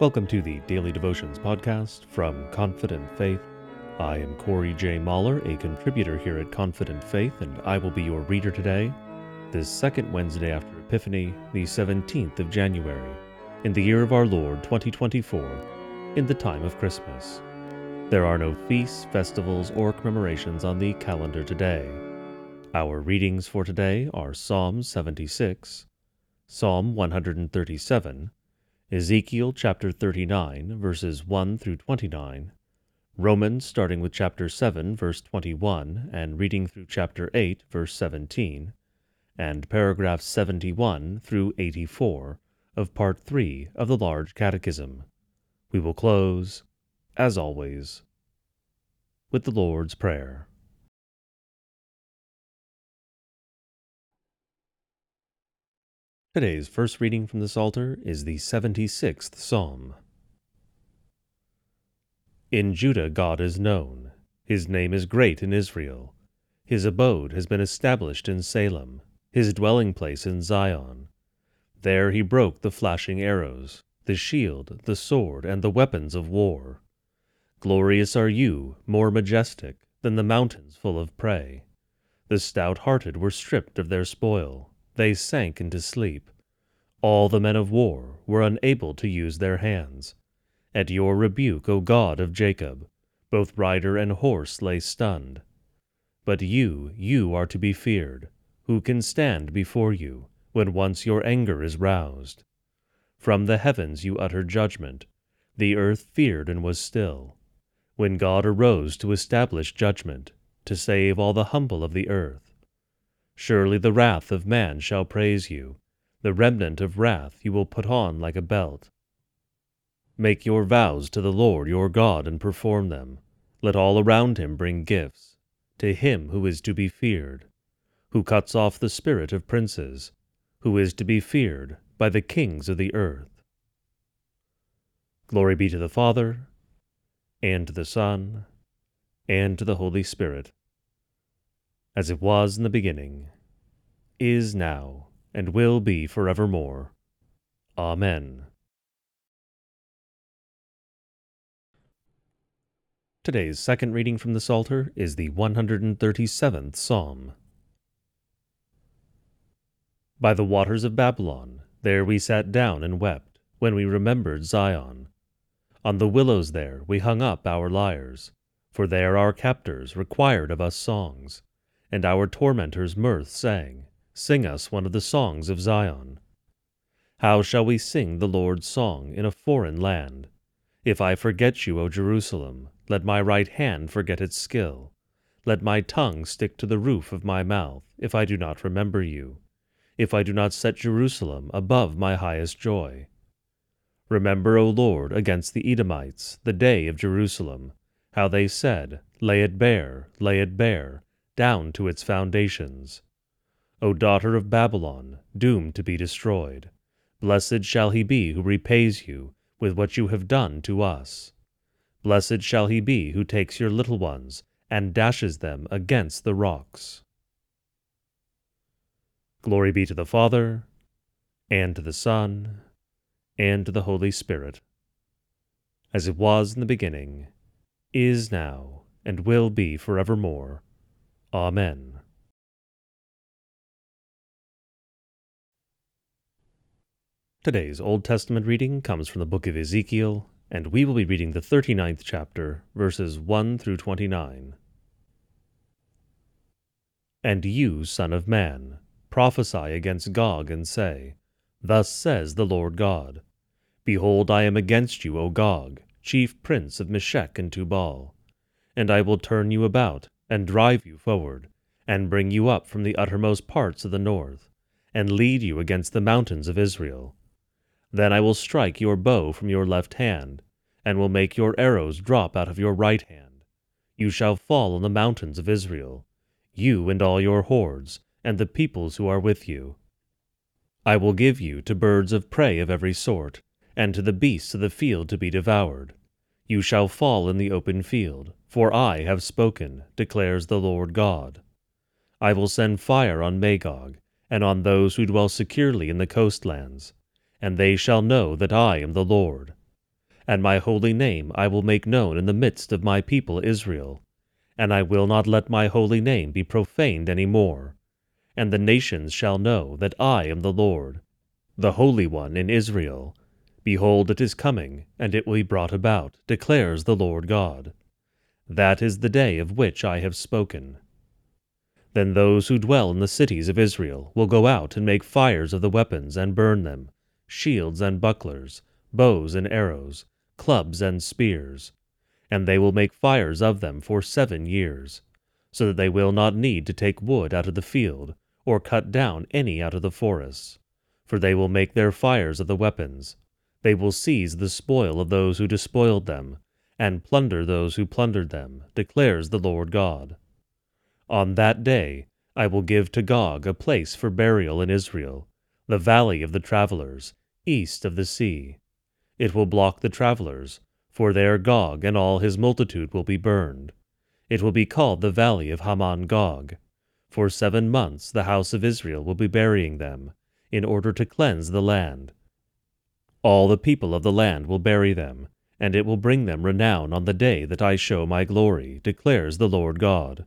Welcome to the Daily Devotions podcast from Confident Faith. I am Corey J. Mahler, a contributor here at Confident Faith, and I will be your reader today, this second Wednesday after Epiphany, the 17th of January, in the year of our Lord 2024, in the time of Christmas. There are no feasts, festivals, or commemorations on the calendar today. Our readings for today are Psalm 76, Psalm 137, Ezekiel chapter 39, verses 1 through 29, Romans starting with chapter 7, verse 21, and reading through chapter 8, verse 17, and paragraphs 71 through 84 of part 3 of the Large Catechism. We will close, as always, with the Lord's Prayer. Today's first reading from the Psalter is the 76th Psalm. In Judah God is known. His name is great in Israel. His abode has been established in Salem, his dwelling place in Zion. There he broke the flashing arrows, the shield, the sword, and the weapons of war. Glorious are you, more majestic than the mountains full of prey. The stout hearted were stripped of their spoil they sank into sleep. All the men of war were unable to use their hands. At your rebuke, O God of Jacob, both rider and horse lay stunned. But you, you are to be feared. Who can stand before you, when once your anger is roused? From the heavens you utter judgment. The earth feared and was still. When God arose to establish judgment, to save all the humble of the earth. Surely the wrath of man shall praise you, the remnant of wrath you will put on like a belt. Make your vows to the Lord your God and perform them. Let all around him bring gifts, to him who is to be feared, who cuts off the spirit of princes, who is to be feared by the kings of the earth. Glory be to the Father, and to the Son, and to the Holy Spirit as it was in the beginning, is now, and will be forevermore. Amen. Today's second reading from the Psalter is the 137th Psalm. By the waters of Babylon, there we sat down and wept, when we remembered Zion. On the willows there we hung up our lyres, for there our captors required of us songs and our tormentors mirth sang, Sing us one of the songs of Zion. How shall we sing the Lord's song in a foreign land? If I forget you, O Jerusalem, let my right hand forget its skill. Let my tongue stick to the roof of my mouth, if I do not remember you, if I do not set Jerusalem above my highest joy. Remember, O Lord, against the Edomites, the day of Jerusalem, how they said, Lay it bare, lay it bare, down to its foundations. O daughter of Babylon, doomed to be destroyed, blessed shall he be who repays you with what you have done to us. Blessed shall he be who takes your little ones and dashes them against the rocks. Glory be to the Father, and to the Son, and to the Holy Spirit, as it was in the beginning, is now, and will be forevermore. Amen. Today's Old Testament reading comes from the book of Ezekiel, and we will be reading the 39th chapter, verses 1 through 29. And you, Son of Man, prophesy against Gog, and say, Thus says the Lord God Behold, I am against you, O Gog, chief prince of Meshech and Tubal, and I will turn you about and drive you forward, and bring you up from the uttermost parts of the north, and lead you against the mountains of Israel. Then I will strike your bow from your left hand, and will make your arrows drop out of your right hand. You shall fall on the mountains of Israel, you and all your hordes, and the peoples who are with you. I will give you to birds of prey of every sort, and to the beasts of the field to be devoured. You shall fall in the open field, for I have spoken, declares the Lord God. I will send fire on Magog, and on those who dwell securely in the coastlands, and they shall know that I am the Lord. and my holy name I will make known in the midst of my people Israel. And I will not let my holy name be profaned any more. And the nations shall know that I am the Lord, the Holy One in Israel. Behold, it is coming, and it will be brought about, declares the Lord God. That is the day of which I have spoken. Then those who dwell in the cities of Israel will go out and make fires of the weapons and burn them, shields and bucklers, bows and arrows, clubs and spears. And they will make fires of them for seven years, so that they will not need to take wood out of the field, or cut down any out of the forests. For they will make their fires of the weapons. They will seize the spoil of those who despoiled them, and plunder those who plundered them, declares the Lord God. On that day I will give to Gog a place for burial in Israel, the valley of the travelers, east of the sea. It will block the travelers, for there Gog and all his multitude will be burned. It will be called the valley of Hamon Gog. For seven months the house of Israel will be burying them, in order to cleanse the land. All the people of the land will bury them, and it will bring them renown on the day that I show my glory, declares the Lord God.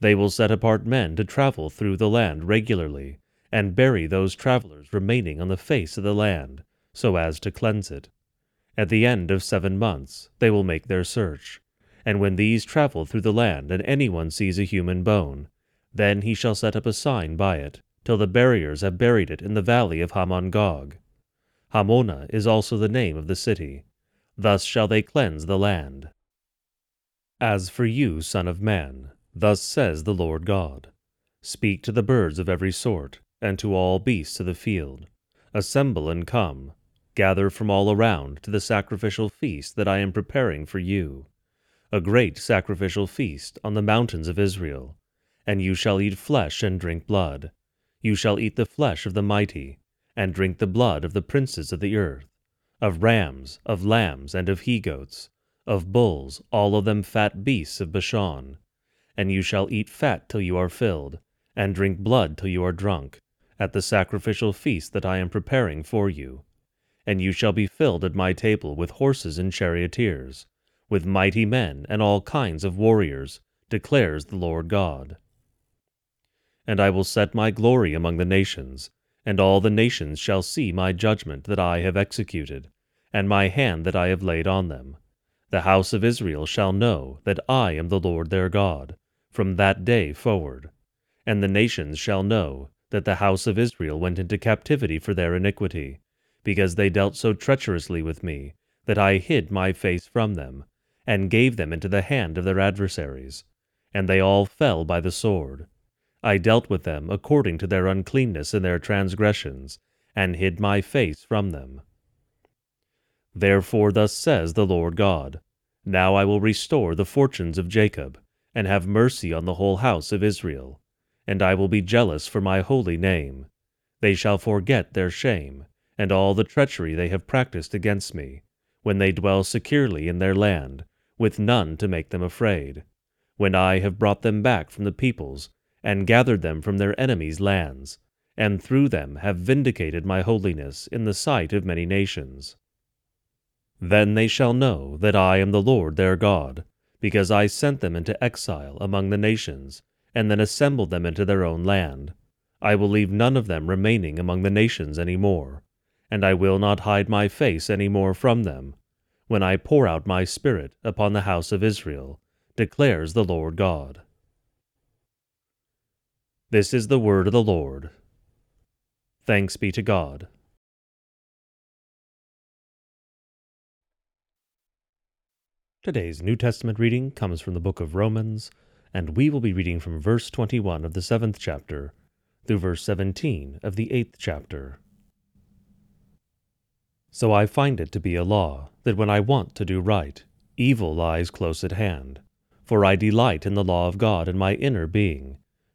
They will set apart men to travel through the land regularly, and bury those travelers remaining on the face of the land, so as to cleanse it. At the end of seven months they will make their search, and when these travel through the land and anyone sees a human bone, then he shall set up a sign by it, till the buriers have buried it in the valley of Hamon Gog. Hamonah is also the name of the city. Thus shall they cleanse the land. As for you, Son of Man, Thus says the Lord God Speak to the birds of every sort, and to all beasts of the field. Assemble and come, gather from all around to the sacrificial feast that I am preparing for you, a great sacrificial feast on the mountains of Israel. And you shall eat flesh and drink blood. You shall eat the flesh of the mighty, and drink the blood of the princes of the earth, of rams, of lambs, and of he goats, of bulls, all of them fat beasts of Bashan and you shall eat fat till you are filled, and drink blood till you are drunk, at the sacrificial feast that I am preparing for you. And you shall be filled at my table with horses and charioteers, with mighty men and all kinds of warriors, declares the Lord God. And I will set my glory among the nations, and all the nations shall see my judgment that I have executed, and my hand that I have laid on them. The house of Israel shall know that I am the Lord their God, from that day forward. And the nations shall know that the house of Israel went into captivity for their iniquity, because they dealt so treacherously with me, that I hid my face from them, and gave them into the hand of their adversaries. And they all fell by the sword. I dealt with them according to their uncleanness and their transgressions, and hid my face from them. Therefore thus says the Lord God, Now I will restore the fortunes of Jacob, and have mercy on the whole house of Israel. And I will be jealous for my holy name. They shall forget their shame, and all the treachery they have practiced against me, when they dwell securely in their land, with none to make them afraid, when I have brought them back from the peoples, and gathered them from their enemies' lands, and through them have vindicated my holiness in the sight of many nations. Then they shall know that I am the Lord their God, because I sent them into exile among the nations, and then assembled them into their own land. I will leave none of them remaining among the nations any more, and I will not hide my face any more from them, when I pour out my Spirit upon the house of Israel, declares the Lord God. This is the word of the Lord. Thanks be to God. Today's New Testament reading comes from the book of Romans, and we will be reading from verse 21 of the seventh chapter through verse 17 of the eighth chapter. So I find it to be a law that when I want to do right, evil lies close at hand. For I delight in the law of God in my inner being,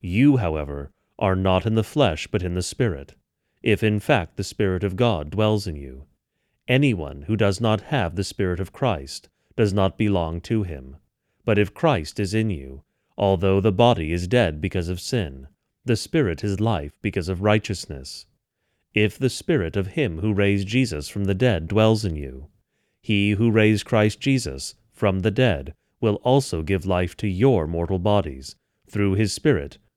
You, however, are not in the flesh but in the Spirit, if in fact the Spirit of God dwells in you. Anyone who does not have the Spirit of Christ does not belong to him. But if Christ is in you, Although the body is dead because of sin, the spirit is life because of righteousness. If the spirit of him who raised Jesus from the dead dwells in you, he who raised Christ Jesus from the dead will also give life to your mortal bodies through his Spirit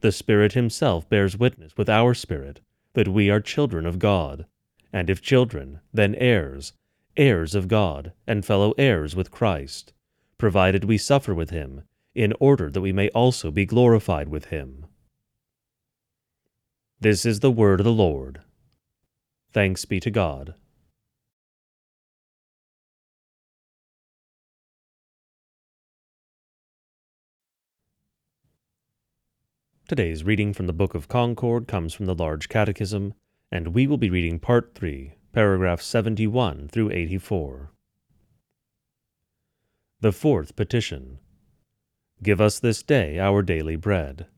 The Spirit Himself bears witness with our spirit that we are children of God, and if children, then heirs, heirs of God, and fellow heirs with Christ provided we suffer with him, in order that we may also be glorified with him. This is the word of the Lord. Thanks be to God. Today's reading from the Book of Concord comes from the Large Catechism, and we will be reading Part 3, paragraphs 71 through 84. The fourth petition Give us this day our daily bread.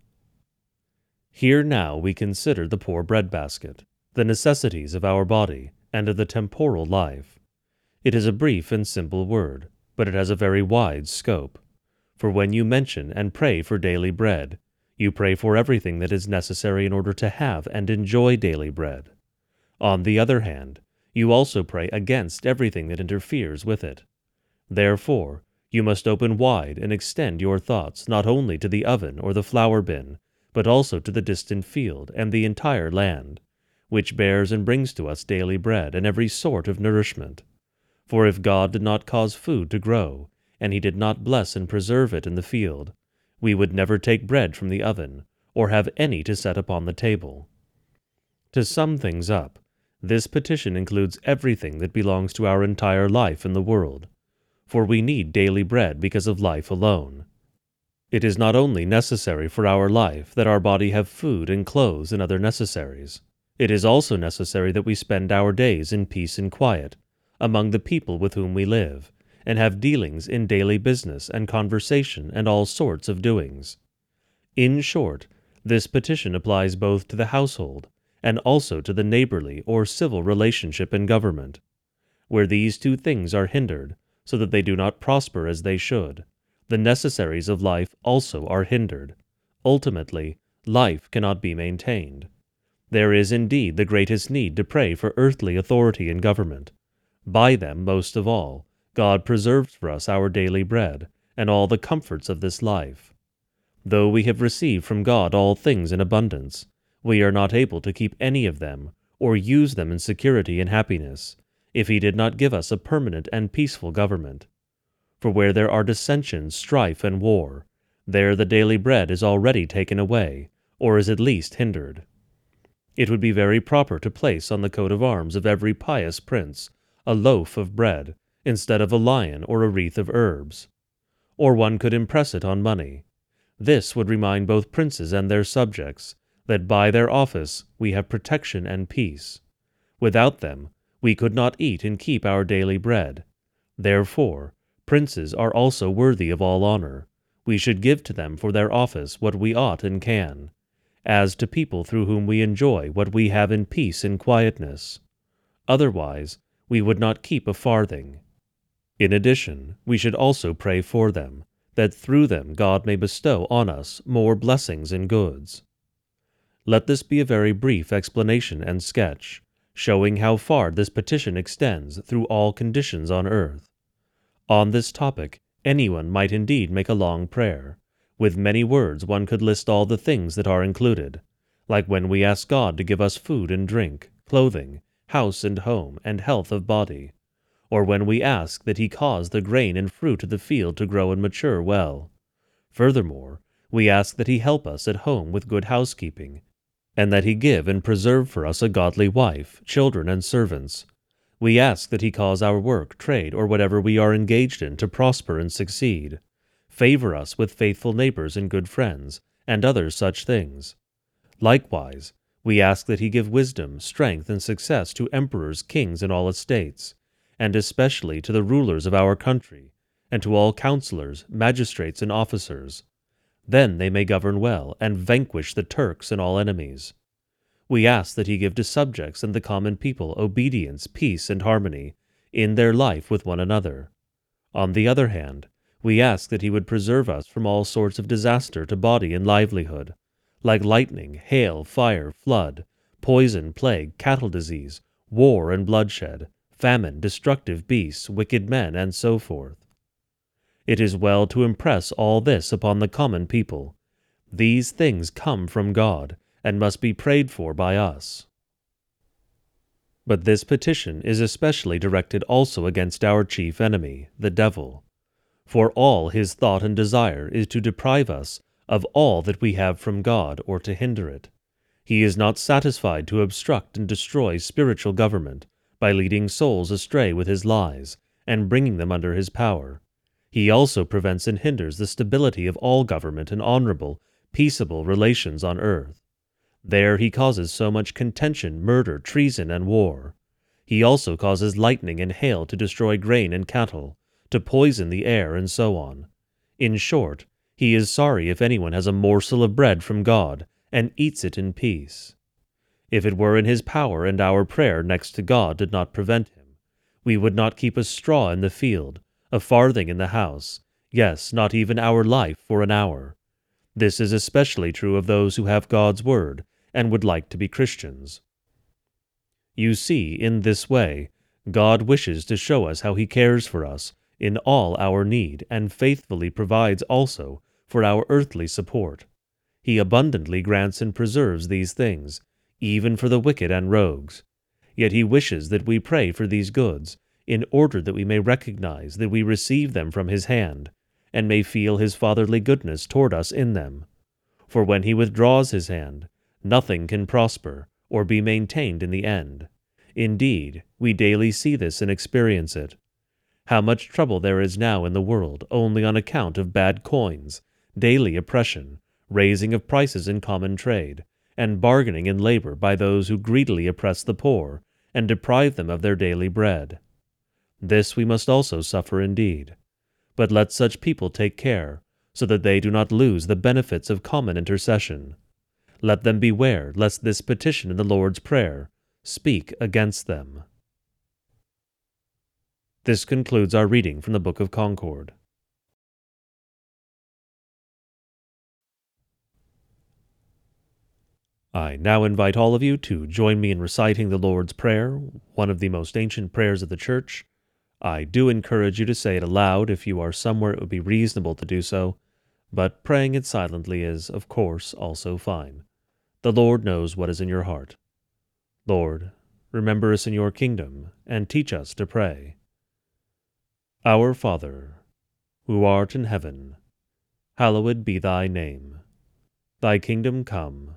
Here now we consider the poor breadbasket, the necessities of our body, and of the temporal life. It is a brief and simple word, but it has a very wide scope. For when you mention and pray for daily bread, you pray for everything that is necessary in order to have and enjoy daily bread. On the other hand, you also pray against everything that interferes with it. Therefore, you must open wide and extend your thoughts not only to the oven or the flour bin, but also to the distant field and the entire land, which bears and brings to us daily bread and every sort of nourishment. For if God did not cause food to grow, and he did not bless and preserve it in the field, we would never take bread from the oven, or have any to set upon the table. To sum things up, this petition includes everything that belongs to our entire life in the world for we need daily bread because of life alone. It is not only necessary for our life that our body have food and clothes and other necessaries, it is also necessary that we spend our days in peace and quiet among the people with whom we live, and have dealings in daily business and conversation and all sorts of doings. In short, this petition applies both to the household and also to the neighborly or civil relationship in government. Where these two things are hindered, so that they do not prosper as they should. The necessaries of life also are hindered. Ultimately, life cannot be maintained. There is indeed the greatest need to pray for earthly authority and government. By them, most of all, God preserves for us our daily bread, and all the comforts of this life. Though we have received from God all things in abundance, we are not able to keep any of them, or use them in security and happiness, if he did not give us a permanent and peaceful government. For where there are dissensions, strife, and war, there the daily bread is already taken away, or is at least hindered. It would be very proper to place on the coat of arms of every pious prince a loaf of bread, instead of a lion or a wreath of herbs. or one could impress it on money. This would remind both princes and their subjects that by their office we have protection and peace. Without them, we could not eat and keep our daily bread. Therefore, princes are also worthy of all honor. We should give to them for their office what we ought and can, as to people through whom we enjoy what we have in peace and quietness. Otherwise, we would not keep a farthing. In addition, we should also pray for them, that through them God may bestow on us more blessings and goods. Let this be a very brief explanation and sketch, showing how far this petition extends through all conditions on earth. On this topic, anyone might indeed make a long prayer. With many words, one could list all the things that are included, like when we ask God to give us food and drink, clothing, house and home, and health of body, or when we ask that He cause the grain and fruit of the field to grow and mature well. Furthermore, we ask that He help us at home with good housekeeping, and that he give and preserve for us a godly wife, children, and servants. We ask that he cause our work, trade, or whatever we are engaged in to prosper and succeed. Favor us with faithful neighbors and good friends, and other such things. Likewise, we ask that he give wisdom, strength, and success to emperors, kings, and all estates, and especially to the rulers of our country, and to all counselors, magistrates, and officers then they may govern well, and vanquish the Turks and all enemies. We ask that he give to subjects and the common people obedience, peace, and harmony in their life with one another. On the other hand, we ask that he would preserve us from all sorts of disaster to body and livelihood, like lightning, hail, fire, flood, poison, plague, cattle disease, war and bloodshed, famine, destructive beasts, wicked men, and so forth. It is well to impress all this upon the common people. These things come from God, and must be prayed for by us. But this petition is especially directed also against our chief enemy, the devil. For all his thought and desire is to deprive us of all that we have from God or to hinder it. He is not satisfied to obstruct and destroy spiritual government by leading souls astray with his lies and bringing them under his power. He also prevents and hinders the stability of all government and honorable, peaceable relations on earth. There he causes so much contention, murder, treason, and war. He also causes lightning and hail to destroy grain and cattle, to poison the air, and so on. In short, he is sorry if anyone has a morsel of bread from God and eats it in peace. If it were in his power and our prayer next to God did not prevent him, we would not keep a straw in the field, a farthing in the house, yes, not even our life for an hour. This is especially true of those who have God's Word and would like to be Christians. You see, in this way, God wishes to show us how He cares for us in all our need and faithfully provides also for our earthly support. He abundantly grants and preserves these things, even for the wicked and rogues. Yet He wishes that we pray for these goods in order that we may recognize that we receive them from his hand, and may feel his fatherly goodness toward us in them. For when he withdraws his hand, nothing can prosper or be maintained in the end. Indeed, we daily see this and experience it. How much trouble there is now in the world only on account of bad coins, daily oppression, raising of prices in common trade, and bargaining in labor by those who greedily oppress the poor and deprive them of their daily bread. This we must also suffer indeed. But let such people take care, so that they do not lose the benefits of common intercession. Let them beware lest this petition in the Lord's Prayer speak against them. This concludes our reading from the Book of Concord. I now invite all of you to join me in reciting the Lord's Prayer, one of the most ancient prayers of the Church I do encourage you to say it aloud if you are somewhere it would be reasonable to do so, but praying it silently is, of course, also fine. The Lord knows what is in your heart. Lord, remember us in your kingdom, and teach us to pray. Our Father, who art in heaven, hallowed be thy name. Thy kingdom come,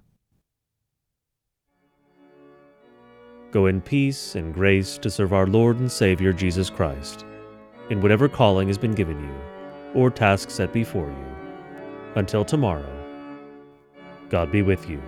Go in peace and grace to serve our Lord and Savior Jesus Christ, in whatever calling has been given you, or task set before you. Until tomorrow, God be with you.